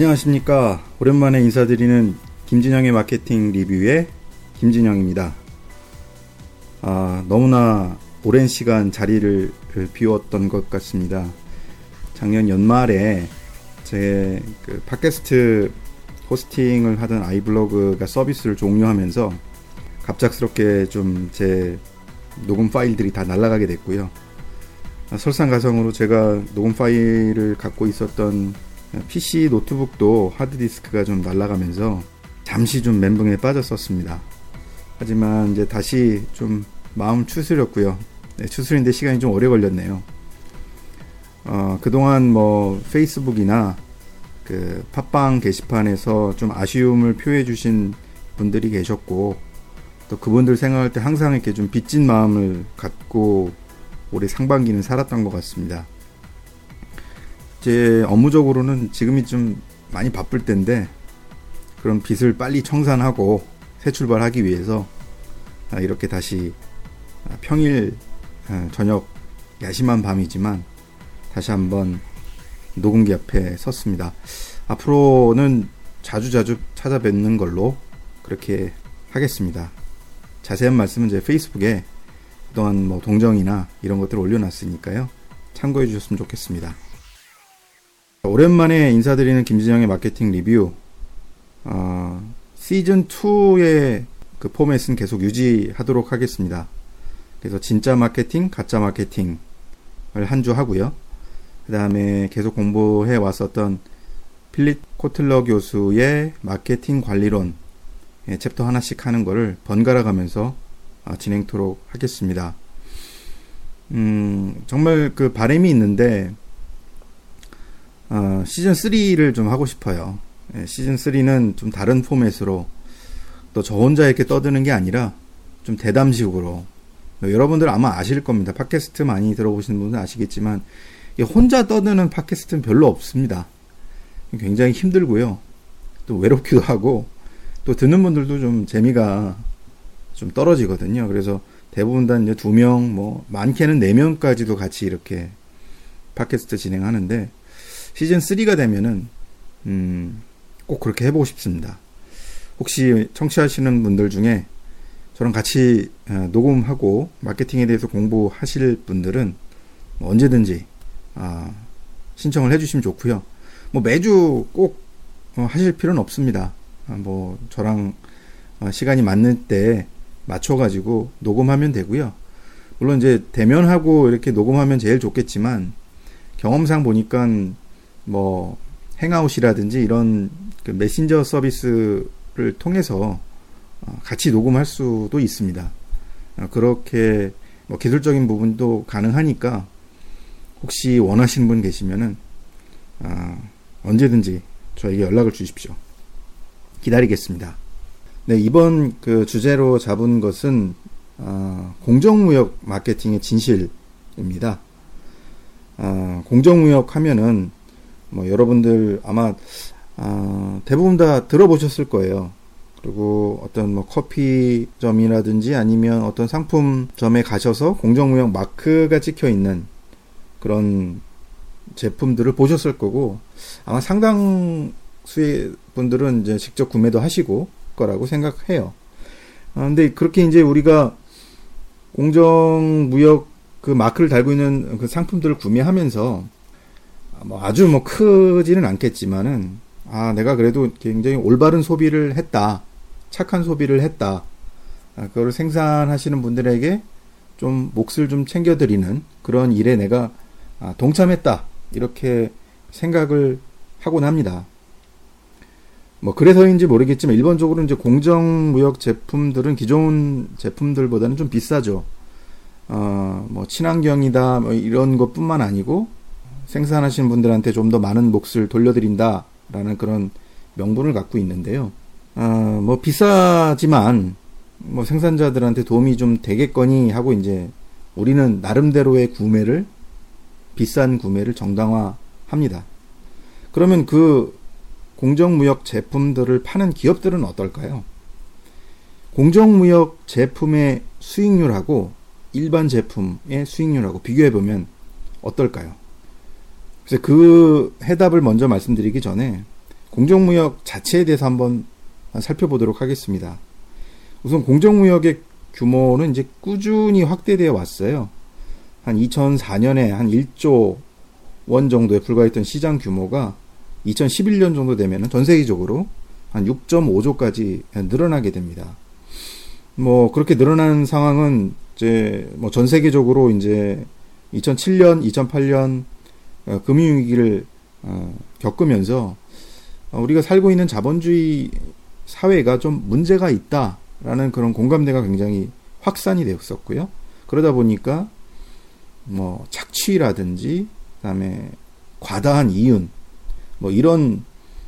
안녕하십니까. 오랜만에 인사드리는 김진영의 마케팅 리뷰의 김진영입니다. 아, 너무나 오랜 시간 자리를 비웠던 것 같습니다. 작년 연말에 제 그 팟캐스트 호스팅을 하던 아이블로그가 서비스를 종료하면서 갑작스럽게 좀 제 녹음 파일들이 다 날아가게 됐고요. 아, 설상가성으로 제가 녹음 파일을 갖고 있었던 PC 노트북도 하드디스크가 좀 날아가면서 잠시 좀 멘붕에 빠졌었습니다. 하지만 이제 다시 좀 마음 추스렸고요. 네, 추스린데 시간이 좀 오래 걸렸네요. 어, 그동안 뭐 페이스북이나 그 팟빵 게시판에서 좀 아쉬움을 표해 주신 분들이 계셨고 또 그분들 생각할 때 항상 이렇게 좀 빚진 마음을 갖고 올해 상반기는 살았던 것 같습니다. 제 업무적으로는 지금이 좀 많이 바쁠 때인데 그런 빚을 빨리 청산하고 새 출발하기 위해서 아, 이렇게 다시 아, 평일 아, 저녁 야심한 밤이지만 다시 한번 녹음기 앞에 섰습니다. 앞으로는 자주자주 찾아뵙는 걸로 그렇게 하겠습니다. 자세한 말씀은 제 페이스북에 그동안 뭐 동정이나 이런 것들을 올려놨으니까요. 참고해 주셨으면 좋겠습니다. 오랜만에 인사드리는 김진영의 마케팅 리뷰. 어, 시즌 2의 그 포맷은 계속 유지하도록 하겠습니다. 그래서 진짜 마케팅, 가짜 마케팅을 한 주 하고요. 그 다음에 계속 공부해 왔었던 필립 코틀러 교수의 마케팅 관리론 예, 챕터 하나씩 하는 거를 번갈아 가면서 어, 진행토록 하겠습니다. 음, 정말 그 바람이 있는데 어, 시즌 3를 좀 하고 싶어요. 예, 시즌 3는 좀 다른 포맷으로 또 저 혼자 이렇게 떠드는 게 아니라 좀 대담식으로 여러분들 아마 아실 겁니다. 팟캐스트 많이 들어보시는 분들 아시겠지만 혼자 떠드는 팟캐스트는 별로 없습니다. 굉장히 힘들고요. 또 외롭기도 하고 또 듣는 분들도 좀 재미가 좀 떨어지거든요. 그래서 대부분 다 이제 두 명, 뭐 많게는 네 명까지도 같이 이렇게 팟캐스트 진행하는데 시즌 3가 되면은 음, 꼭 그렇게 해보고 싶습니다. 혹시 청취하시는 분들 중에 저랑 같이 어, 녹음하고 마케팅에 대해서 공부하실 분들은 뭐 언제든지 아, 신청을 해주시면 좋고요. 뭐 매주 꼭 어, 하실 필요는 없습니다. 아, 뭐 저랑 어, 시간이 맞는 때 맞춰가지고 녹음하면 되고요. 물론 이제 대면하고 이렇게 녹음하면 제일 좋겠지만 경험상 보니까 뭐 행아웃이라든지 이런 그 메신저 서비스를 통해서 어, 같이 녹음할 수도 있습니다. 어, 그렇게 뭐 기술적인 부분도 가능하니까 혹시 원하시는 분 계시면은 어, 언제든지 저에게 연락을 주십시오. 기다리겠습니다. 네, 이번 그 주제로 잡은 것은 공정무역 마케팅의 진실입니다. 공정무역 하면은 뭐 여러분들 아마 아, 대부분 다 들어보셨을 거예요. 그리고 어떤 뭐 커피점이라든지 아니면 어떤 상품점에 가셔서 공정무역 마크가 찍혀 있는 그런 제품들을 보셨을 거고 아마 상당수의 분들은 이제 직접 구매도 하시고 거라고 생각해요. 아, 근데 그렇게 이제 우리가 공정무역 그 마크를 달고 있는 그 상품들을 구매하면서 뭐 아주 뭐 크지는 않겠지만은 아 내가 그래도 굉장히 올바른 소비를 했다 착한 소비를 했다 아, 그거를 생산하시는 분들에게 좀 몫을 좀 챙겨드리는 그런 일에 내가 아, 동참했다 이렇게 생각을 하곤 합니다. 뭐 그래서인지 모르겠지만 일본적으로 이제 공정 무역 제품들은 기존 제품들보다는 좀 비싸죠. 어뭐 친환경이다 뭐 이런 것뿐만 아니고 생산하시는 분들한테 좀 더 많은 몫을 돌려드린다라는 그런 명분을 갖고 있는데요. 어, 뭐 비싸지만 뭐 생산자들한테 도움이 좀 되겠거니 하고 이제 우리는 나름대로의 구매를 비싼 구매를 정당화합니다. 그러면 그 공정무역 제품들을 파는 기업들은 어떨까요? 공정무역 제품의 수익률하고 일반 제품의 수익률하고 비교해 보면 어떨까요? 그래서 그 해답을 먼저 말씀드리기 전에 공정무역 자체에 대해서 한번 살펴보도록 하겠습니다. 우선 공정무역의 규모는 이제 꾸준히 확대되어 왔어요. 한 2004년에 한 1조 원 정도에 불과했던 시장 규모가 2011년 정도 되면 전 세계적으로 한 6.5조까지 늘어나게 됩니다. 뭐 그렇게 늘어나는 상황은 이제 뭐 전 세계적으로 이제 2007년, 2008년 어, 금융위기를 어, 겪으면서 어, 우리가 살고 있는 자본주의 사회가 좀 문제가 있다라는 그런 공감대가 굉장히 확산이 되었었고요. 그러다 보니까 뭐 착취라든지 그다음에 과다한 이윤 뭐 이런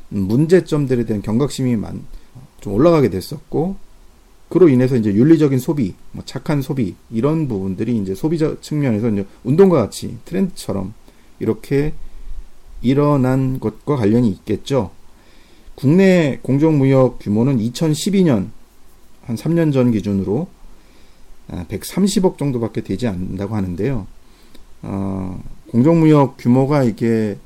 문제점들에 대한 경각심이 많, 좀 올라가게 됐었고 그로 인해서 이제 윤리적인 소비, 뭐 착한 소비 이런 부분들이 이제 소비자 측면에서 이제 운동과 같이 트렌드처럼 이렇게 일어난 것과 관련이 있겠죠. 국내 공정무역 규모는 2012년 한 3년 전 기준으로 130억 아, 정도밖에 되지 않는다고 하는데요. 어, 공정무역 규모가 이게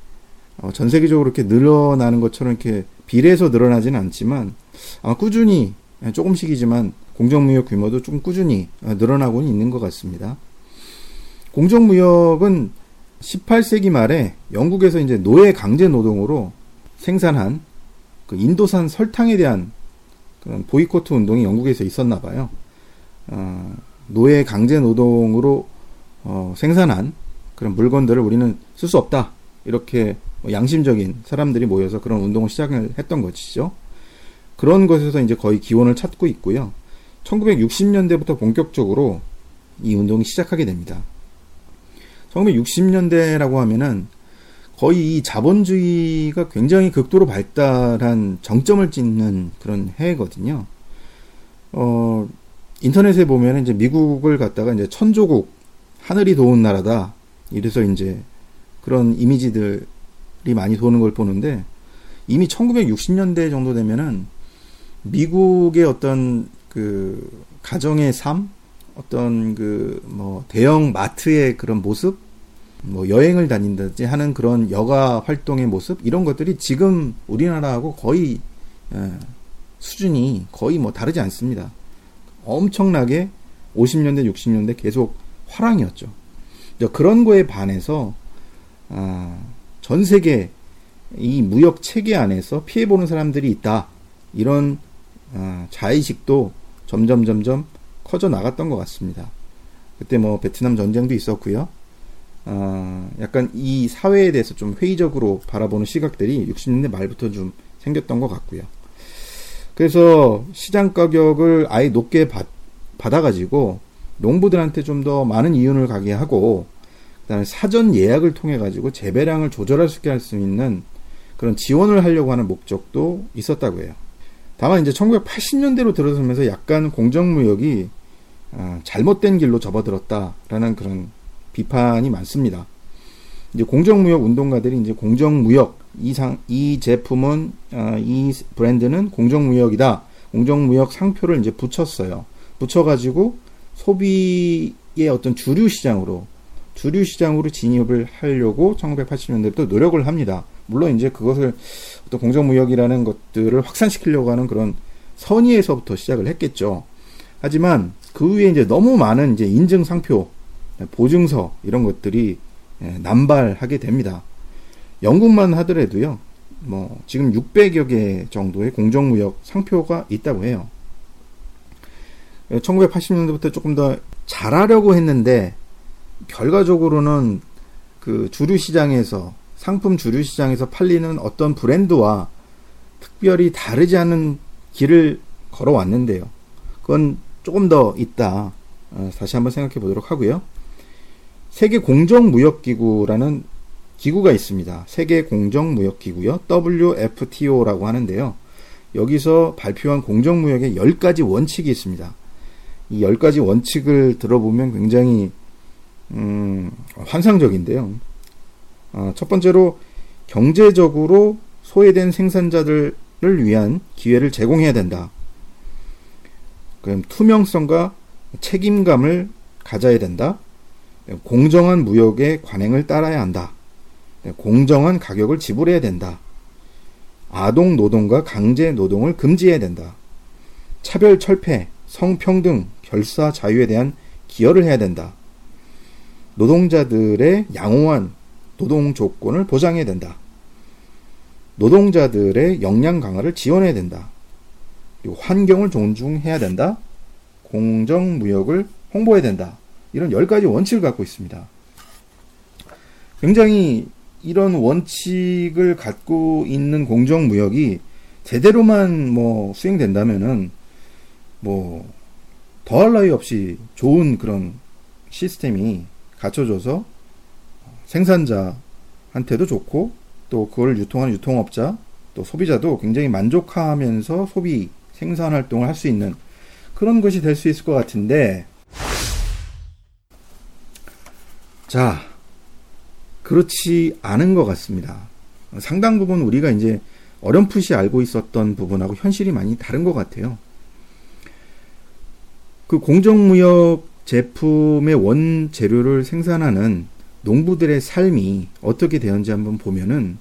어, 전 세계적으로 이렇게 늘어나는 것처럼 이렇게 비례해서 늘어나지는 않지만 아마 꾸준히 조금씩이지만 공정무역 규모도 좀 꾸준히 어, 늘어나고는 있는 것 같습니다. 공정무역은 18세기 말에 영국에서 이제 노예 강제 노동으로 생산한 그 인도산 설탕에 대한 그런 보이코트 운동이 영국에서 있었나 봐요. 어, 노예 강제 노동으로 어, 생산한 그런 물건들을 우리는 쓸 수 없다. 이렇게 뭐 양심적인 사람들이 모여서 그런 운동을 시작을 했던 것이죠. 그런 것에서 이제 거의 기원을 찾고 있고요. 1960년대부터 본격적으로 이 운동이 시작하게 됩니다. 1960년대라고 하면은 거의 이 자본주의가 굉장히 극도로 발달한 정점을 찍는 그런 해거든요. 어, 인터넷에 보면 이제 미국을 갖다가 이제 천조국, 하늘이 도운 나라다. 이래서 이제 그런 이미지들이 많이 도는 걸 보는데 이미 1960년대 정도 되면은 미국의 어떤 그 가정의 삶, 어떤 그 뭐 대형 마트의 그런 모습, 뭐 여행을 다닌다든지 하는 그런 여가 활동의 모습 이런 것들이 지금 우리나라하고 거의 예, 수준이 거의 뭐 다르지 않습니다. 엄청나게 50년대, 60년대 계속 화랑이었죠. 그런 거에 반해서 아, 전 세계 이 무역 체계 안에서 피해 보는 사람들이 있다. 이런 아, 자의식도 점점 점점 커져 나갔던 것 같습니다. 그때 뭐 베트남 전쟁도 있었고요. 아, 약간 이 사회에 대해서 좀 회의적으로 바라보는 시각들이 60년대 말부터 좀 생겼던 것 같고요. 그래서 시장 가격을 아예 높게 받, 받아가지고 농부들한테 좀 더 많은 이윤을 가게 하고 그다음에 사전 예약을 통해 가지고 재배량을 조절할 수 있게 할 수 있는 그런 지원을 하려고 하는 목적도 있었다고 해요. 다만 이제 1980년대로 들어서면서 약간 공정무역이 아, 잘못된 길로 접어들었다라는 그런 비판이 많습니다. 이제 공정무역 운동가들이 이제 공정무역 이상 이 제품은 아, 이 브랜드는 공정무역이다. 공정무역 상표를 이제 붙였어요. 붙여가지고 소비의 어떤 주류 시장으로 주류 시장으로 진입을 하려고 1980년대부터 노력을 합니다. 물론 이제 그것을 어떤 공정무역이라는 것들을 확산시키려고 하는 그런 선의에서부터 시작을 했겠죠. 하지만 그 위에 이제 너무 많은 이제 인증 상표, 보증서 이런 것들이 예, 남발하게 됩니다. 영국만 하더라도요, 뭐 지금 600여 개 정도의 공정무역 상표가 있다고 해요. 1980년대부터 조금 더 잘하려고 했는데 결과적으로는 그 주류 시장에서 상품 주류 시장에서 팔리는 어떤 브랜드와 특별히 다르지 않은 길을 걸어왔는데요. 그건 조금 더 있다. 어, 다시 한번 생각해 보도록 하고요. 세계 공정무역기구라는 기구가 있습니다. 세계 공정무역기구요. WFTO라고 하는데요. 여기서 발표한 공정무역의 10가지 원칙이 있습니다. 이 10가지 원칙을 들어보면 굉장히 음, 환상적인데요. 어, 첫 번째로 경제적으로 소외된 생산자들을 위한 기회를 제공해야 된다. 그럼 투명성과 책임감을 가져야 된다. 공정한 무역의 관행을 따라야 한다. 공정한 가격을 지불해야 된다. 아동 노동과 강제 노동을 금지해야 된다. 차별 철폐, 성평등, 결사 자유에 대한 기여를 해야 된다. 노동자들의 양호한 노동 조건을 보장해야 된다. 노동자들의 역량 강화를 지원해야 된다. 그리고 환경을 존중해야 된다. 공정 무역을 홍보해야 된다. 이런 10가지 원칙을 갖고 있습니다. 굉장히 이런 원칙을 갖고 있는 공정 무역이 제대로만 뭐 수행된다면은 뭐 더할 나위 없이 좋은 그런 시스템이 갖춰져서 생산자한테도 좋고 또 그걸 유통하는 유통업자 또 소비자도 굉장히 만족하면서 소비 생산 활동을 할 수 있는 그런 것이 될 수 있을 것 같은데 자 그렇지 않은 것 같습니다. 상당 부분 우리가 이제 어렴풋이 알고 있었던 부분하고 현실이 많이 다른 것 같아요. 그 공정무역 제품의 원재료를 생산하는 농부들의 삶이 어떻게 되었는지 한번 보면은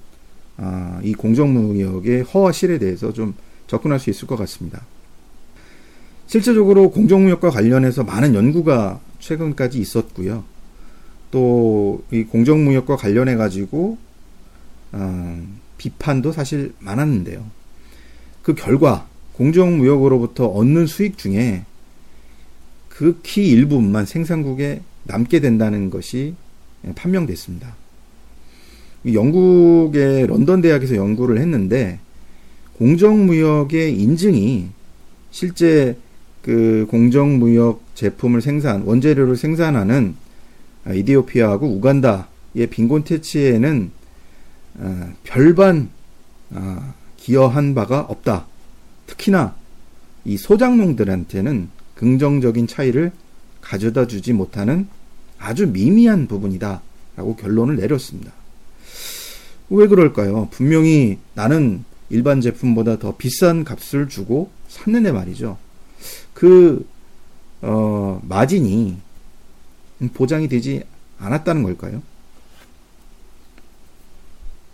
아, 이 공정무역의 허와 실에 대해서 좀 접근할 수 있을 것 같습니다. 실제적으로 공정무역과 관련해서 많은 연구가 최근까지 있었고요. 또 이 공정무역과 관련해 가지고 어, 비판도 사실 많았는데요. 그 결과 공정무역으로부터 얻는 수익 중에 극히 일부분만 생산국에 남게 된다는 것이 판명됐습니다. 영국의 런던 대학에서 연구를 했는데 공정무역의 인증이 실제 그 공정무역 제품을 생산 원재료를 생산하는 이디오피아하고 우간다의 빈곤 퇴치에는 어, 별반 어, 기여한 바가 없다. 특히나 이 소작농들한테는 긍정적인 차이를 가져다 주지 못하는 아주 미미한 부분이다. 라고 결론을 내렸습니다. 왜 그럴까요? 분명히 나는 일반 제품보다 더 비싼 값을 주고 샀는데 말이죠. 그, 어, 마진이 보장이 되지 않았다는 걸까요?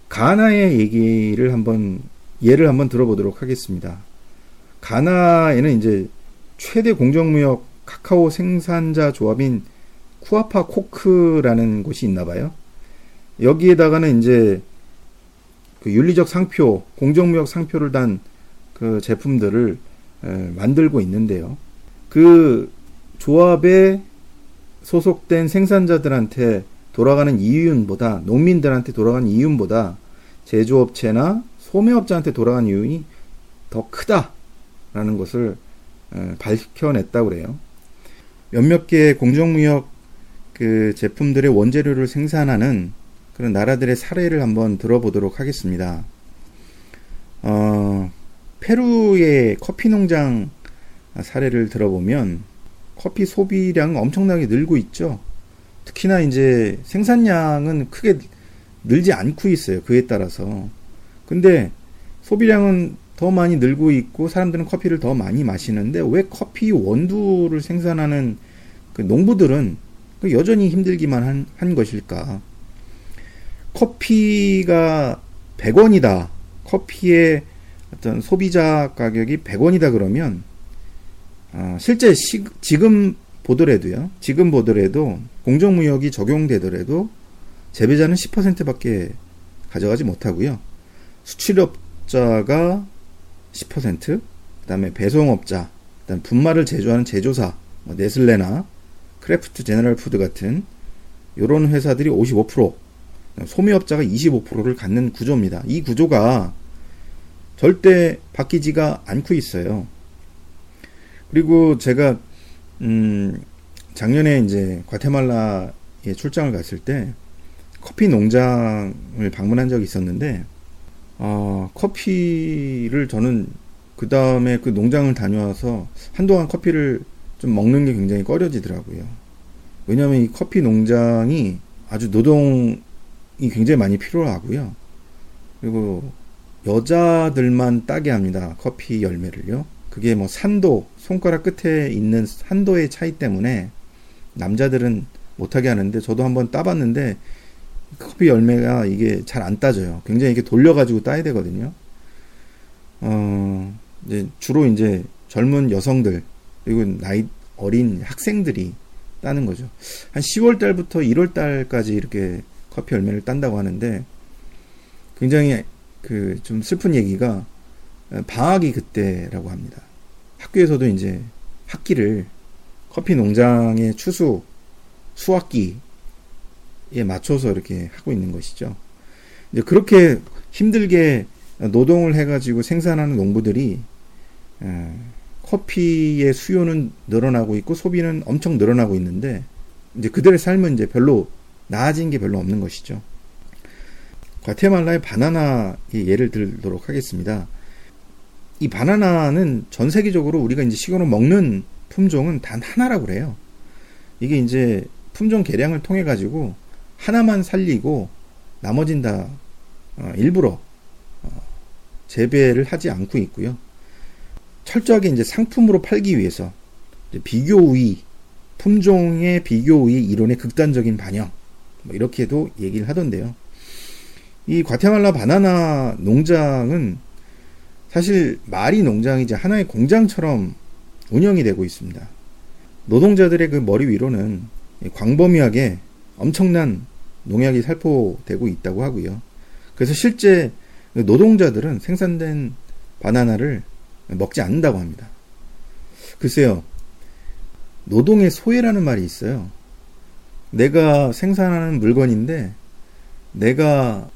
가나의 얘기를 한번, 예를 한번 들어보도록 하겠습니다. 가나에는 이제 최대 공정무역 카카오 생산자 조합인 쿠아파 코크라는 곳이 있나 봐요. 여기에다가는 이제 그 윤리적 상표, 공정무역 상표를 단 그 제품들을 만들고 있는데요. 그 조합에 소속된 생산자들한테 돌아가는 이윤보다 농민들한테 돌아가는 이윤보다 제조업체나 소매업자한테 돌아가는 이윤이 더 크다라는 것을 밝혀냈다고 그래요. 몇몇 개의 공정무역 그 제품들의 원재료를 생산하는 그런 나라들의 사례를 한번 들어보도록 하겠습니다. 어, 페루의 커피 농장 사례를 들어보면 커피 소비량 엄청나게 늘고 있죠. 특히나 이제 생산량은 크게 늘지 않고 있어요. 그에 따라서. 근데 소비량은 더 많이 늘고 있고 사람들은 커피를 더 많이 마시는데 왜 커피 원두를 생산하는 그 농부들은 그 여전히 힘들기만 한, 한 것일까? 커피가 100원이다. 커피의 어떤 소비자 가격이 100원이다 그러면 어, 실제 시, 지금 보더라도요. 지금 보더라도 공정무역이 적용되더라도 재배자는 10%밖에 가져가지 못하고요. 수출업자가 10%, 그다음에 배송업자, 그다음 분말을 제조하는 제조사, 뭐 네슬레나 Kraft General Food 같은 이런 회사들이 55%, 소매업자가 25%를 갖는 구조입니다. 이 구조가 절대 바뀌지가 않고 있어요. 그리고 제가 음 작년에 이제 과테말라에 출장을 갔을 때 커피 농장을 방문한 적이 있었는데 어, 커피를 저는 그 다음에 그 농장을 다녀와서 한동안 커피를 좀 먹는 게 굉장히 꺼려지더라고요. 왜냐하면 이 커피 농장이 아주 노동이 굉장히 많이 필요하고요. 그리고 여자들만 따게 합니다. 커피 열매를요. 그게 뭐 산도, 손가락 끝에 있는 산도의 차이 때문에 남자들은 못하게 하는데 저도 한번 따봤는데 커피 열매가 이게 잘 안 따져요. 굉장히 이렇게 돌려가지고 따야 되거든요. 어, 이제 주로 이제 젊은 여성들 그리고 나이 어린 학생들이 따는 거죠. 한 10월 달부터 1월 달까지 이렇게 커피 열매를 딴다고 하는데 굉장히 그 좀 슬픈 얘기가 방학이 그때라고 합니다. 학교에서도 이제 학기를 커피 농장의 추수 수학기에 맞춰서 이렇게 하고 있는 것이죠. 이제 그렇게 힘들게 노동을 해가지고 생산하는 농부들이 커피의 수요는 늘어나고 있고 소비는 엄청 늘어나고 있는데 이제 그들의 삶은 이제 별로 나아진 게 별로 없는 것이죠. 과테말라의 바나나의 예를 들도록 하겠습니다. 이 바나나는 전 세계적으로 우리가 이제 식용으로 먹는 품종은 단 하나라고 그래요. 이게 이제 품종 개량을 통해 가지고 하나만 살리고 나머진 다 어, 일부러 어, 재배를 하지 않고 있고요. 철저하게 이제 상품으로 팔기 위해서 비교 우위 품종의 비교 우위 이론의 극단적인 반영 뭐 이렇게도 얘기를 하던데요. 이 과테말라 바나나 농장은 사실 말이 농장이지 하나의 공장처럼 운영이 되고 있습니다. 노동자들의 그 머리 위로는 광범위하게 엄청난 농약이 살포되고 있다고 하고요. 그래서 실제 그 노동자들은 생산된 바나나를 먹지 않는다고 합니다. 글쎄요, 노동의 소외라는 말이 있어요. 내가 생산하는 물건인데 내가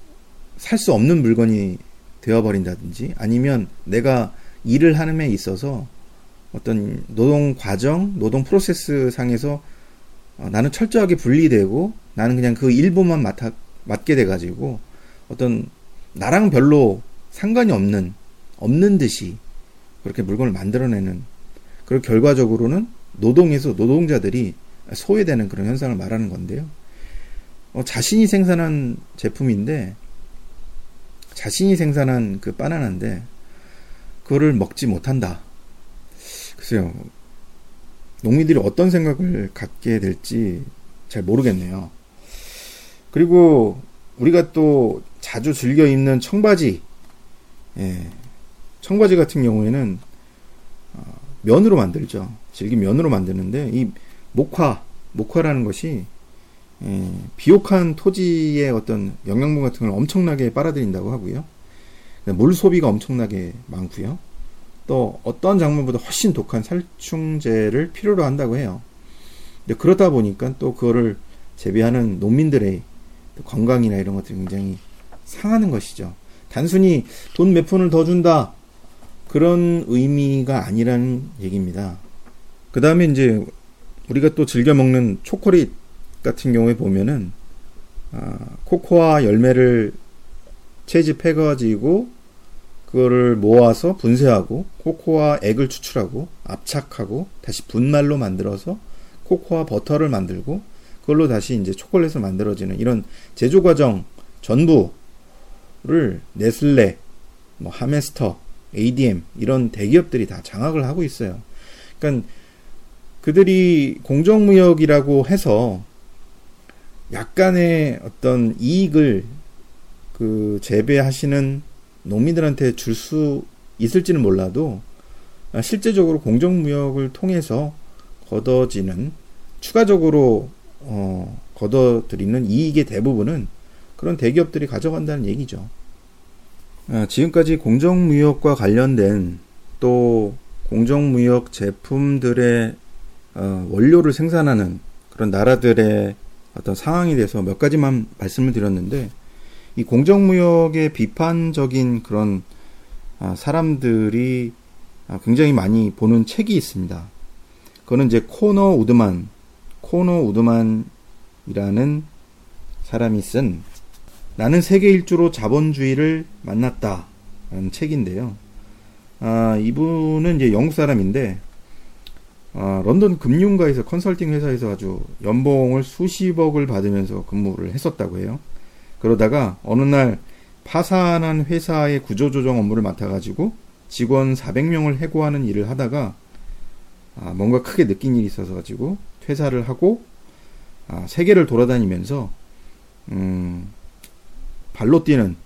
살 수 없는 물건이 되어버린다든지 아니면 내가 일을 하는 데 있어서 어떤 노동 과정, 노동 프로세스 상에서 어, 나는 철저하게 분리되고 나는 그냥 그 일부만 맡아, 맡게 돼가지고 어떤 나랑 별로 상관이 없는, 없는 듯이 그렇게 물건을 만들어내는 그리고 결과적으로는 노동에서 노동자들이 소외되는 그런 현상을 말하는 건데요. 어, 자신이 생산한 제품인데 자신이 생산한 그 바나나인데 그거를 먹지 못한다. 글쎄요. 농민들이 어떤 생각을 갖게 될지 잘 모르겠네요. 그리고 우리가 또 자주 즐겨 입는 청바지, 예, 청바지 같은 경우에는 어, 면으로 만들죠. 질긴 면으로 만드는데 이 목화, 목화라는 것이 예, 비옥한 토지의 어떤 영양분 같은 걸 엄청나게 빨아들인다고 하고요. 물 소비가 엄청나게 많고요. 또 어떤 작물보다 훨씬 독한 살충제를 필요로 한다고 해요. 근데 그러다 보니까 또 그거를 재배하는 농민들의 건강이나 이런 것들이 굉장히 상하는 것이죠. 단순히 돈 몇 푼을 더 준다 그런 의미가 아니라는 얘기입니다. 그 다음에 이제 우리가 또 즐겨 먹는 초콜릿 같은 경우에 보면은 아, 코코아 열매를 채집해가지고 그거를 모아서 분쇄하고 코코아 액을 추출하고 압착하고 다시 분말로 만들어서 코코아 버터를 만들고 그걸로 다시 이제 초콜릿을 만들어지는 이런 제조 과정 전부를 네슬레, 뭐 하메스터, ADM 이런 대기업들이 다 장악을 하고 있어요. 그러니까 그들이 공정무역이라고 해서 약간의 어떤 이익을 그 재배하시는 농민들한테 줄 수 있을지는 몰라도 실제적으로 공정무역을 통해서 걷어지는 추가적으로 어, 걷어들이는 이익의 대부분은 그런 대기업들이 가져간다는 얘기죠. 아, 지금까지 공정무역과 관련된 또 공정무역 제품들의 어, 원료를 생산하는 그런 나라들의 어떤 상황에 대해서 몇 가지만 말씀을 드렸는데 이 공정무역의 비판적인 그런 아, 사람들이 아, 굉장히 많이 보는 책이 있습니다. 그거는 이제 코너 우드만, 코너 우드만이라는 사람이 쓴 나는 세계 일주로 자본주의를 만났다. 라는 책인데요. 아, 이분은 이제 영국 사람인데, 아, 런던 금융가에서 컨설팅 회사에서 아주 연봉을 수십억을 받으면서 근무를 했었다고 해요. 그러다가 어느 날 파산한 회사의 구조조정 업무를 맡아가지고 직원 400명을 해고하는 일을 하다가 아, 뭔가 크게 느낀 일이 있어서 가지고 퇴사를 하고 아, 세계를 돌아다니면서 음, 발로 뛰는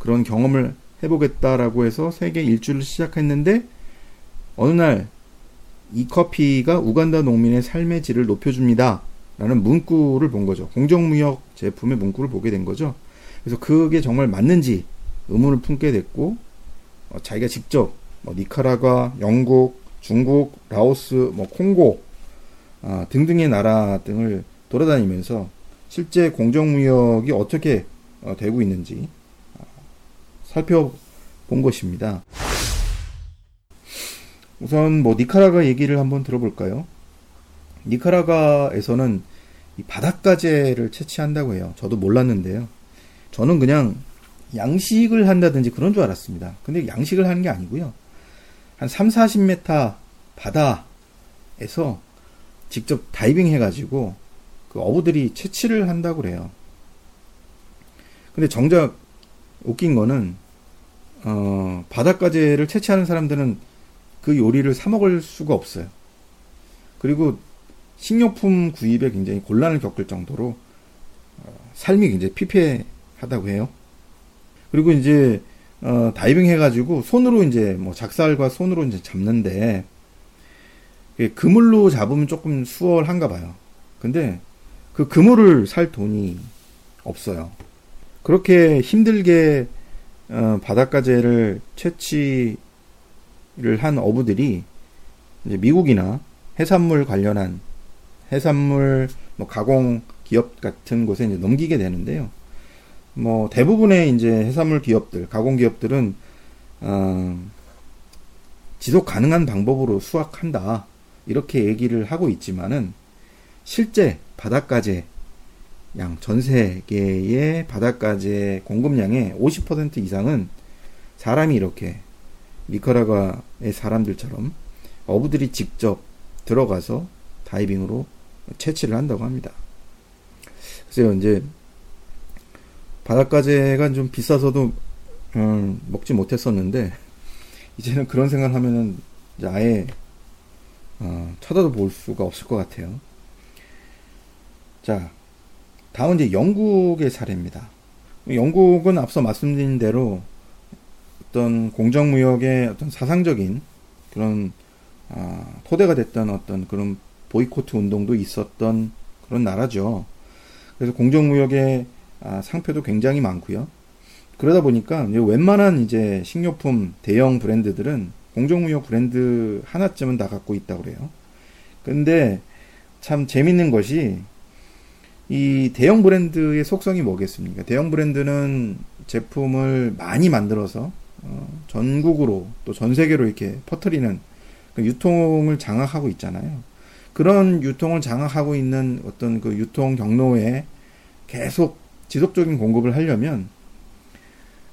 그런 경험을 해보겠다라고 해서 세계 일주를 시작했는데 어느 날 이 커피가 우간다 농민의 삶의 질을 높여줍니다. 라는 문구를 본 거죠. 공정무역 제품의 문구를 보게 된 거죠. 그래서 그게 정말 맞는지 의문을 품게 됐고 어, 자기가 직접 뭐 니카라과, 영국, 중국, 라오스, 뭐 콩고 아, 등등의 나라 등을 돌아다니면서 실제 공정무역이 어떻게 어, 되고 있는지 어, 살펴본 것입니다. 우선 뭐 니카라가 얘기를 한번 들어볼까요? 니카라과에서는 이 바닷가재를 채취한다고 해요. 저도 몰랐는데요. 저는 그냥 양식을 한다든지 그런 줄 알았습니다. 근데 양식을 하는 게 아니고요. 한 3, 40m 바다에서 직접 다이빙 해가지고 그 어부들이 채취를 한다고 그래요. 근데 정작 웃긴 거는 어, 바닷가재를 채취하는 사람들은 그 요리를 사 먹을 수가 없어요. 그리고 식료품 구입에 굉장히 곤란을 겪을 정도로 어, 삶이 굉장히 피폐하다고 해요. 그리고 이제 어, 다이빙 해가지고 손으로 이제 뭐 작살과 손으로 이제 잡는데 그물로 잡으면 조금 수월한가 봐요. 근데 그 그물을 살 돈이 없어요. 그렇게 힘들게 어, 바닷가재를 채취 를 한 어부들이 이제 미국이나 해산물 관련한 해산물 뭐 가공 기업 같은 곳에 이제 넘기게 되는데요. 뭐 대부분의 이제 해산물 기업들, 가공 기업들은 어, 지속 가능한 방법으로 수확한다 이렇게 얘기를 하고 있지만은 실제 바닷가재 양, 전 세계의 바닷가재 공급량의 50% 이상은 사람이 이렇게 니카라과의 사람들처럼 어부들이 직접 들어가서 다이빙으로 채취를 한다고 합니다. 그래서 이제 바닷가재가 좀 비싸서도 음, 먹지 못했었는데 이제는 그런 생각하면은 아예 어, 쳐다도 볼 수가 없을 것 같아요. 자, 다음 이제 영국의 사례입니다. 영국은 앞서 말씀드린 대로 어떤 공정무역의 어떤 사상적인 그런 아, 토대가 됐던 어떤 그런 보이코트 운동도 있었던 그런 나라죠. 그래서 공정무역의 아, 상표도 굉장히 많고요. 그러다 보니까 웬만한 이제 식료품 대형 브랜드들은 공정무역 브랜드 하나쯤은 다 갖고 있다고 그래요. 근데 참 재밌는 것이 이 대형 브랜드의 속성이 뭐겠습니까? 대형 브랜드는 제품을 많이 만들어서 어, 전국으로 또 전 세계로 이렇게 퍼뜨리는 그 유통을 장악하고 있잖아요. 그런 유통을 장악하고 있는 어떤 그 유통 경로에 계속 지속적인 공급을 하려면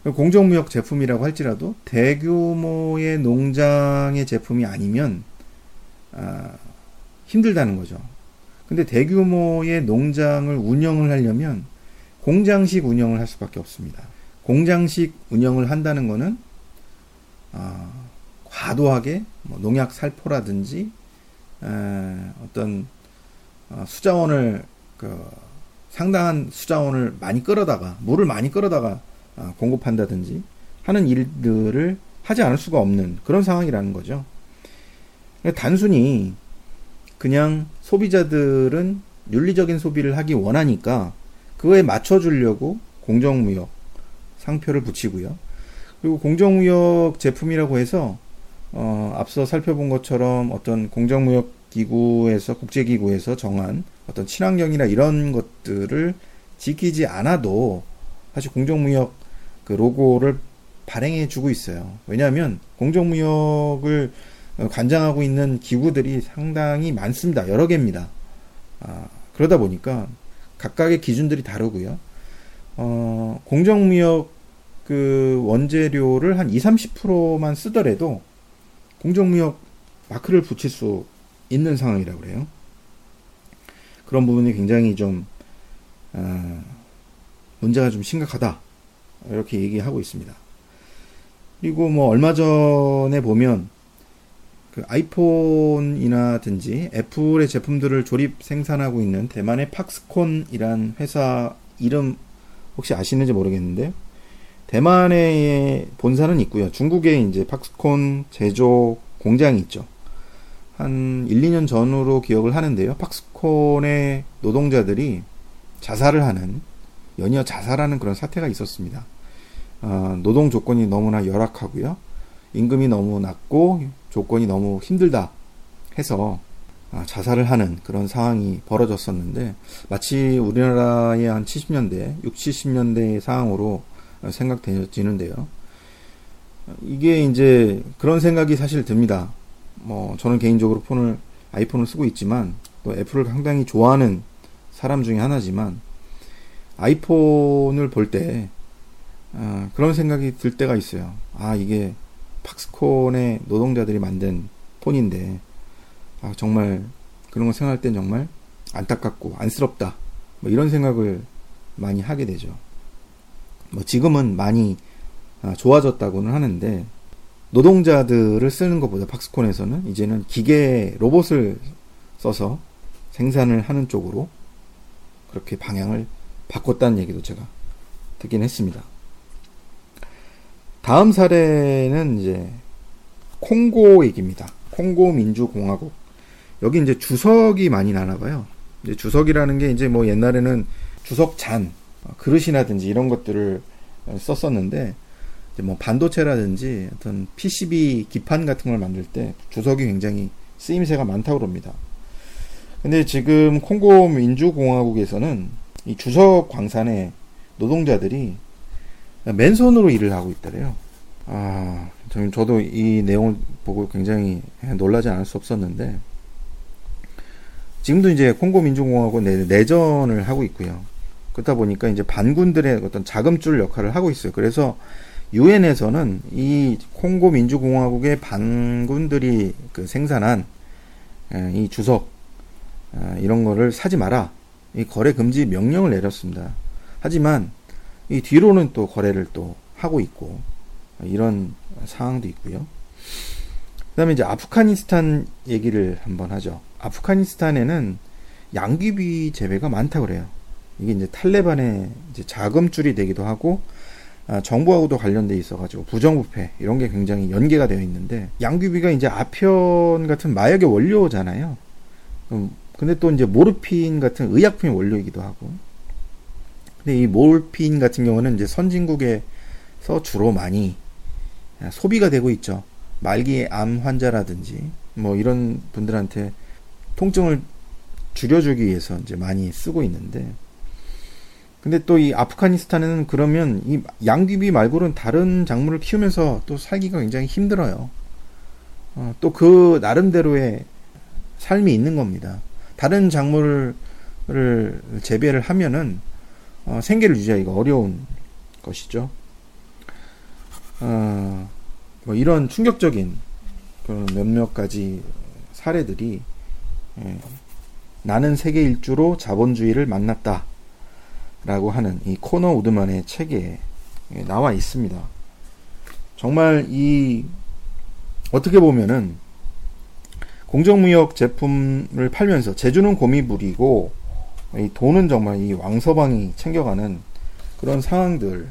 그 공정무역 제품이라고 할지라도 대규모의 농장의 제품이 아니면 아, 힘들다는 거죠. 근데 대규모의 농장을 운영을 하려면 공장식 운영을 할 수밖에 없습니다. 공장식 운영을 한다는 것은 아, 과도하게 뭐 농약 살포라든지 에, 어떤 어, 수자원을 그 상당한 수자원을 많이 끌어다가 물을 많이 끌어다가 어, 공급한다든지 하는 일들을 하지 않을 수가 없는 그런 상황이라는 거죠. 단순히 그냥 소비자들은 윤리적인 소비를 하기 원하니까 그거에 맞춰주려고 공정무역 상표를 붙이고요. 그리고 공정무역 제품이라고 해서 어, 앞서 살펴본 것처럼 어떤 공정무역 기구에서 국제기구에서 정한 어떤 친환경이나 이런 것들을 지키지 않아도 사실 공정무역 그 로고를 발행해 주고 있어요. 왜냐하면 공정무역을 관장하고 있는 기구들이 상당히 많습니다. 여러 개입니다. 아, 그러다 보니까 각각의 기준들이 다르고요. 어, 공정무역 그 원재료를 한 20, 30%만 쓰더라도 공정무역 마크를 붙일 수 있는 상황이라고 그래요. 그런 부분이 굉장히 좀 어, 문제가 좀 심각하다 이렇게 얘기하고 있습니다. 그리고 뭐 얼마 전에 보면 그 아이폰이나든지 애플의 제품들을 조립 생산하고 있는 대만의 팍스콘이란 회사 이름 혹시 아시는지 모르겠는데 대만에 본사는 있고요. 중국에 이제 팍스콘 제조 공장이 있죠. 한 1, 2년 전으로 기억을 하는데요. 팍스콘의 노동자들이 자살을 하는 연이어 자살하는 그런 사태가 있었습니다. 어, 노동 조건이 너무나 열악하고요. 임금이 너무 낮고 조건이 너무 힘들다 해서 아, 자살을 하는 그런 상황이 벌어졌었는데 마치 우리나라의 한 70년대, 60, 70년대의 상황으로 생각되지는데요. 이게 이제 그런 생각이 사실 듭니다. 뭐 저는 개인적으로 폰을 아이폰을 쓰고 있지만 또 애플을 상당히 좋아하는 사람 중에 하나지만 아이폰을 볼때 어, 그런 생각이 들 때가 있어요. 아 이게 팍스콘의 노동자들이 만든 폰인데 아, 정말 그런 거 생각할 땐 정말 안타깝고 안쓰럽다. 뭐 이런 생각을 많이 하게 되죠. 뭐 지금은 많이 아, 좋아졌다고는 하는데 노동자들을 쓰는 것보다 팍스콘에서는 이제는 기계 로봇을 써서 생산을 하는 쪽으로 그렇게 방향을 바꿨다는 얘기도 제가 듣긴 했습니다. 다음 사례는 이제 콩고 얘기입니다. 콩고 민주공화국. 여기 이제 주석이 많이 나나 봐요. 이제 주석이라는 게 이제 뭐 옛날에는 주석 잔, 그릇이라든지 이런 것들을 썼었는데 뭐 반도체라든지 어떤 PCB 기판 같은 걸 만들 때 주석이 굉장히 쓰임새가 많다고 그럽니다. 근데 지금 콩고 민주공화국에서는 이 주석 광산의 노동자들이 맨손으로 일을 하고 있더래요. 아, 저도 이 내용을 보고 굉장히 놀라지 않을 수 없었는데, 지금도 이제 콩고 민주공화국 내전을 하고 있고요. 그렇다 보니까 이제 반군들의 어떤 자금줄 역할을 하고 있어요. 그래서 유엔에서는 이 콩고 민주공화국의 반군들이 그 생산한 이 주석 이런 거를 사지 마라. 이 거래 금지 명령을 내렸습니다. 하지만 이 뒤로는 또 거래를 또 하고 있고 이런 상황도 있고요. 그다음에 이제 아프가니스탄 얘기를 한번 하죠. 아프가니스탄에는 양귀비 재배가 많다 그래요. 이게 이제 탈레반의 이제 자금줄이 되기도 하고 아, 정부하고도 관련돼 있어가지고 부정부패 이런 게 굉장히 연계가 되어 있는데 양귀비가 이제 아편 같은 마약의 원료잖아요. 음, 근데 또 이제 모르핀 같은 의약품의 원료이기도 하고. 근데 이 모르핀 같은 경우는 이제 선진국에서 주로 많이 소비가 되고 있죠. 말기 암 환자라든지 뭐 이런 분들한테 통증을 줄여주기 위해서 이제 많이 쓰고 있는데 근데 또 이 아프가니스탄에는 그러면 이 양귀비 말고는 다른 작물을 키우면서 또 살기가 굉장히 힘들어요. 어, 또 그 나름대로의 삶이 있는 겁니다. 다른 작물을 재배를 하면은 어, 생계를 유지하기가 어려운 것이죠. 어, 뭐 이런 충격적인 그런 몇몇 가지 사례들이 예, 나는 세계 일주로 자본주의를 만났다. 라고 하는 이 코너 우드만의 책에 나와 있습니다. 정말 이 어떻게 보면은 공정무역 제품을 팔면서 제주는 곰이 부리고 이 돈은 정말 이 왕서방이 챙겨가는 그런 상황들을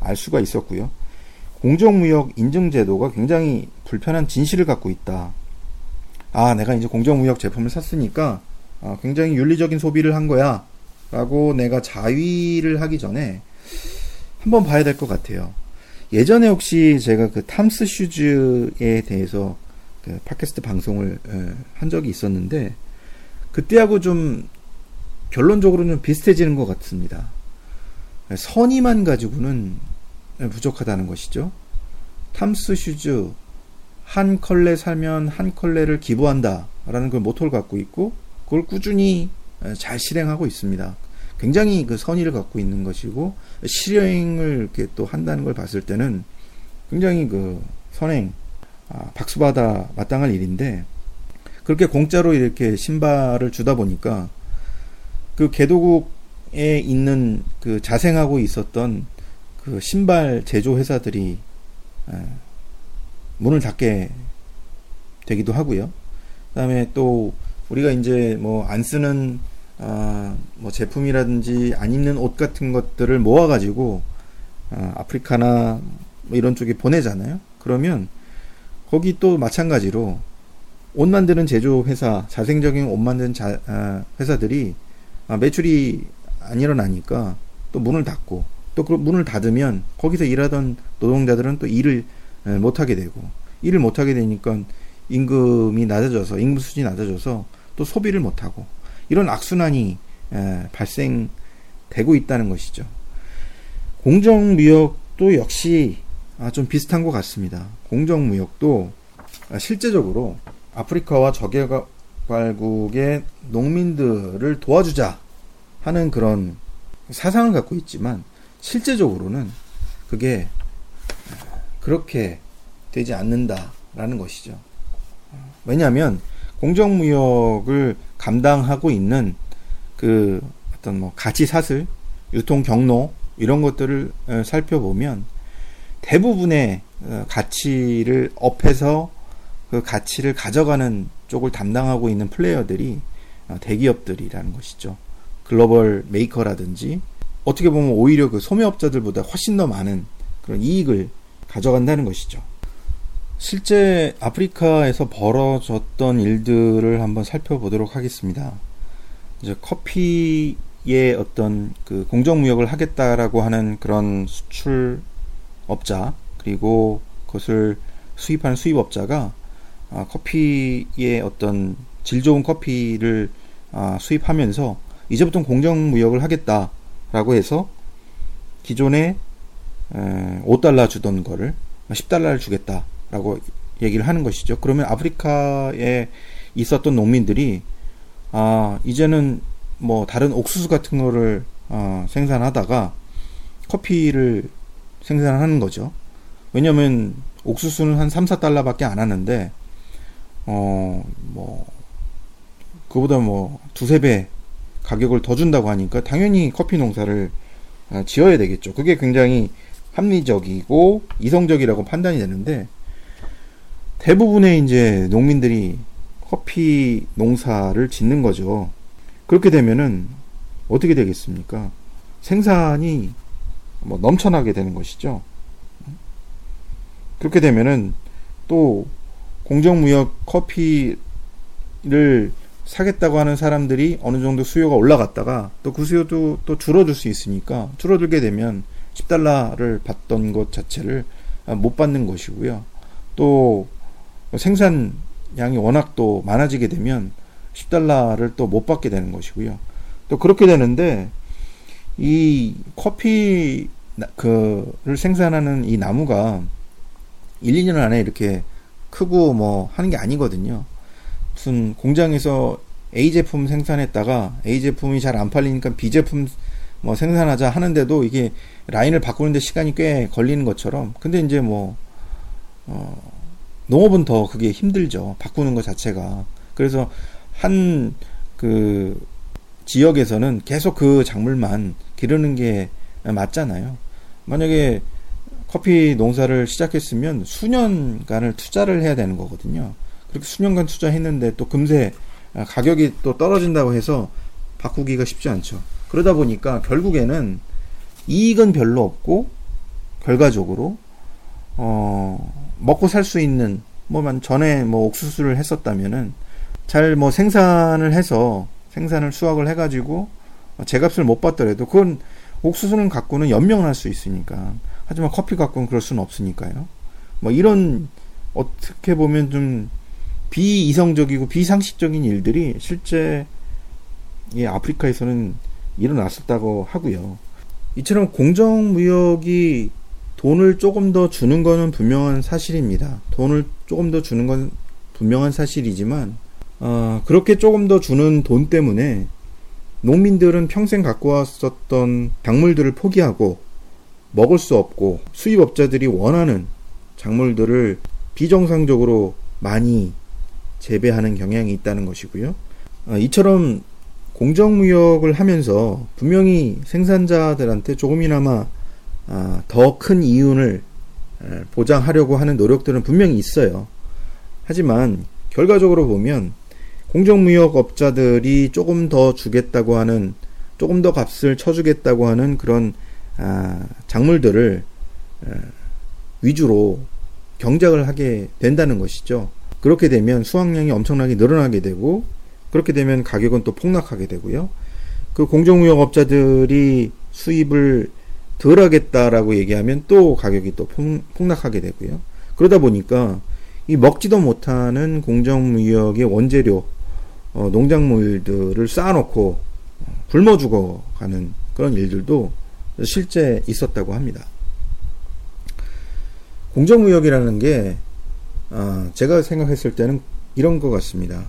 알 수가 있었고요. 공정무역 인증제도가 굉장히 불편한 진실을 갖고 있다. 아, 내가 이제 공정무역 제품을 샀으니까 아, 굉장히 윤리적인 소비를 한 거야. 라고 내가 자위를 하기 전에 한번 봐야 될 것 같아요. 예전에 혹시 제가 그 TOMS Shoes에 대해서 그 팟캐스트 방송을 한 적이 있었는데 그때하고 좀 결론적으로는 비슷해지는 것 같습니다. 선의만 가지고는 부족하다는 것이죠. TOMS Shoes 한 켤레 사면 한 켤레를 기부한다 라는 그 모토를 갖고 있고 그걸 꾸준히 잘 실행하고 있습니다. 굉장히 그 선의를 갖고 있는 것이고 실행을 이렇게 또 한다는 걸 봤을 때는 굉장히 그 선행 아, 박수받아 마땅할 일인데 그렇게 공짜로 이렇게 신발을 주다 보니까 그 개도국에 있는 그 자생하고 있었던 그 신발 제조 회사들이 문을 닫게 되기도 하고요. 그다음에 또 우리가 이제 뭐 안 쓰는 아, 뭐 제품이라든지 안 입는 옷 같은 것들을 모아가지고 아, 아프리카나 뭐 이런 쪽에 보내잖아요. 그러면 거기 또 마찬가지로 옷 만드는 제조 회사, 자생적인 옷 만드는 자, 아, 회사들이 아, 매출이 안 일어나니까 또 문을 닫고 또 그 문을 닫으면 거기서 일하던 노동자들은 또 일을 못 하게 되고 일을 못 하게 되니까 임금이 낮아져서 임금 수준이 낮아져서 또 소비를 못 하고 이런 악순환이 발생되고 있다는 것이죠. 공정무역도 역시 아, 좀 비슷한 것 같습니다. 공정무역도 실제적으로 아프리카와 저개발국의 농민들을 도와주자 하는 그런 사상을 갖고 있지만 실제적으로는 그게 그렇게 되지 않는다라는 것이죠. 왜냐하면 공정무역을 감당하고 있는 그 어떤 뭐 가치 사슬, 유통 경로 이런 것들을 살펴보면 대부분의 어, 가치를 업해서 그 가치를 가져가는 쪽을 담당하고 있는 플레이어들이 어, 대기업들이라는 것이죠. 글로벌 메이커라든지 어떻게 보면 오히려 그 소매업자들보다 훨씬 더 많은 그런 이익을 가져간다는 것이죠. 실제 아프리카에서 벌어졌던 일들을 한번 살펴보도록 하겠습니다. 이제 커피의 어떤 그 공정무역을 하겠다라고 하는 그런 수출업자 그리고 그것을 수입하는 수입업자가 아, 커피의 어떤 질 좋은 커피를 아, 수입하면서 이제부터 공정무역을 하겠다라고 해서 기존에 5달러 주던 거를 10달러를 주겠다라고 얘기를 하는 것이죠. 그러면 아프리카에 있었던 농민들이 아 이제는 뭐 다른 옥수수 같은 거를 어, 생산하다가 커피를 생산하는 거죠. 왜냐면 옥수수는 한 3, 4달러밖에 안 하는데 어 뭐 그보다 뭐 두세 배 가격을 더 준다고 하니까 당연히 커피 농사를 아, 지어야 되겠죠. 그게 굉장히 합리적이고 이성적이라고 판단이 되는데 대부분의 이제 농민들이 커피 농사를 짓는 거죠. 그렇게 되면은 어떻게 되겠습니까? 생산이 뭐 넘쳐나게 되는 것이죠. 그렇게 되면은 또 공정무역 커피를 사겠다고 하는 사람들이 어느 정도 수요가 올라갔다가 또 그 수요도 또 줄어들 수 있으니까 줄어들게 되면 10달러를 받던 것 자체를 못 받는 것이고요. 또 생산량이 워낙 또 많아지게 되면 10달러를 또 못 받게 되는 것이고요. 또 그렇게 되는데 이 커피 그를 생산하는 이 나무가 1, 2년 안에 이렇게 크고 뭐 하는 게 아니거든요. 무슨 공장에서 A 제품 생산했다가 A 제품이 잘 안 팔리니까 B 제품 뭐 생산하자 하는데도 이게 라인을 바꾸는데 시간이 꽤 걸리는 것처럼 근데 이제 뭐 어, 농업은 더 그게 힘들죠. 바꾸는 것 자체가. 그래서 한 그 지역에서는 계속 그 작물만 기르는 게 맞잖아요. 만약에 커피 농사를 시작했으면 수년간을 투자를 해야 되는 거거든요. 그렇게 수년간 투자했는데 또 금세 가격이 또 떨어진다고 해서 바꾸기가 쉽지 않죠. 그러다 보니까 결국에는 이익은 별로 없고 결과적으로 어 먹고 살 수 있는 뭐만 전에 뭐 옥수수를 했었다면은 잘 뭐 생산을 해서 생산을 수확을 해가지고 제값을 못 받더라도 그건 옥수수는 갖고는 연명할 수 있으니까 하지만 커피 갖고는 그럴 수는 없으니까요. 뭐 이런 어떻게 보면 좀 비이성적이고 비상식적인 일들이 실제 이 아프리카에서는 일어났었다고 하고요. 이처럼 공정무역이 돈을 조금 더 주는 것은 분명한 사실입니다. 돈을 조금 더 주는 건 분명한 사실이지만 어, 그렇게 조금 더 주는 돈 때문에 농민들은 평생 갖고 왔었던 작물들을 포기하고 먹을 수 없고 수입업자들이 원하는 작물들을 비정상적으로 많이 재배하는 경향이 있다는 것이고요. 어, 이처럼 공정무역을 하면서 분명히 생산자들한테 조금이나마 아, 더큰 이윤을 보장하려고 하는 노력들은 분명히 있어요. 하지만 결과적으로 보면 공정무역업자들이 조금 더 주겠다고 하는 조금 더 값을 쳐주겠다고 하는 그런 아, 작물들을 위주로 경작을 하게 된다는 것이죠. 그렇게 되면 수확량이 엄청나게 늘어나게 되고 그렇게 되면 가격은 또 폭락하게 되고요. 그 공정무역업자들이 수입을 덜 하겠다라고 얘기하면 또 가격이 또 폭락하게 되고요. 그러다 보니까 이 먹지도 못하는 공정무역의 원재료 어, 농작물들을 쌓아놓고 굶어 죽어가는 그런 일들도 실제 있었다고 합니다. 공정무역이라는 게 어, 제가 생각했을 때는 이런 것 같습니다.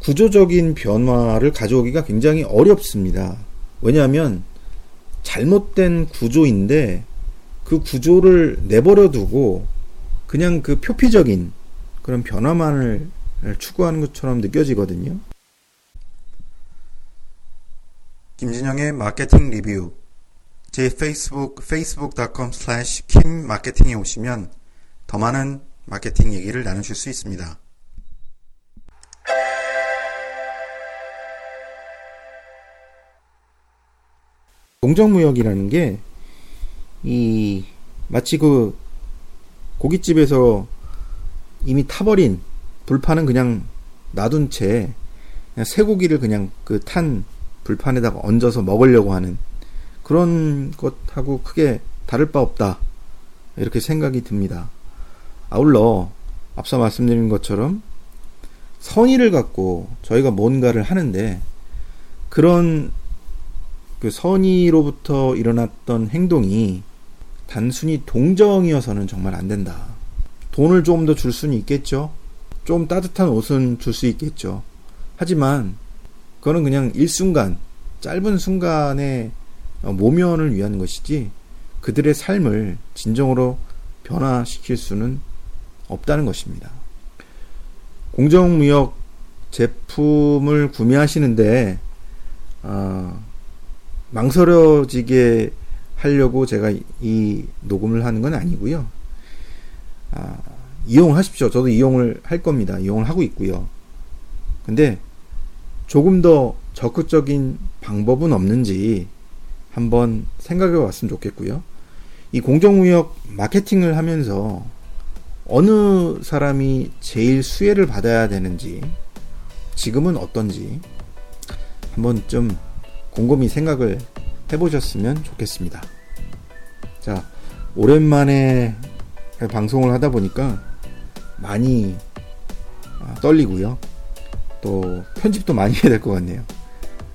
구조적인 변화를 가져오기가 굉장히 어렵습니다. 왜냐하면 잘못된 구조인데 그 구조를 내버려 두고 그냥 그 표피적인 그런 변화만을 추구하는 것처럼 느껴지거든요. 김진영의 마케팅 리뷰 제 페이스북 facebook.com slash kim마케팅에 오시면 더 많은 마케팅 얘기를 나누실 수 있습니다. 공정무역이라는 게, 이, 마치 그, 고깃집에서 이미 타버린 불판은 그냥 놔둔 채, 그냥 쇠고기를 그냥 그 탄 불판에다가 얹어서 먹으려고 하는 그런 것하고 크게 다를 바 없다. 이렇게 생각이 듭니다. 아울러, 앞서 말씀드린 것처럼 선의를 갖고 저희가 뭔가를 하는데 그런 그 선의로부터 일어났던 행동이 단순히 동정이어서는 정말 안 된다. 돈을 조금 더 줄 수는 있겠죠. 좀 따뜻한 옷은 줄 수 있겠죠. 하지만 그거는 그냥 일순간, 짧은 순간의 모면을 위한 것이지 그들의 삶을 진정으로 변화시킬 수는 없다는 것입니다. 공정무역 제품을 구매하시는데 어, 망설여지게 하려고 제가 이 녹음을 하는 건 아니고요. 아, 이용하십시오. 저도 이용을 할 겁니다. 이용을 하고 있고요. 근데 조금 더 적극적인 방법은 없는지 한번 생각해 봤으면 좋겠고요. 이 공정무역 마케팅을 하면서 어느 사람이 제일 수혜를 받아야 되는지 지금은 어떤지 한번 좀 곰곰이 생각을 해보셨으면 좋겠습니다. 자, 오랜만에 방송을 하다 보니까 많이 아, 떨리고요. 또 편집도 많이 해야 될 것 같네요.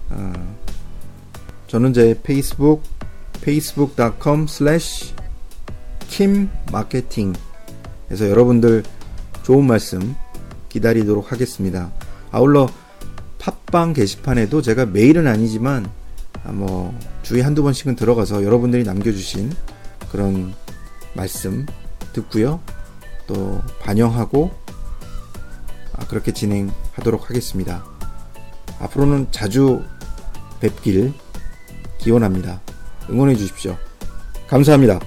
아, 저는 제 페이스북 facebook.com slash kimmarketing 에서 여러분들 좋은 말씀 기다리도록 하겠습니다. 아울러 팟빵 게시판에도 제가 매일은 아니지만 아, 뭐 주에 한두 번씩은 들어가서 여러분들이 남겨주신 그런 말씀 듣고요. 또 반영하고 아, 그렇게 진행하도록 하겠습니다. 앞으로는 자주 뵙길 기원합니다. 응원해 주십시오. 감사합니다.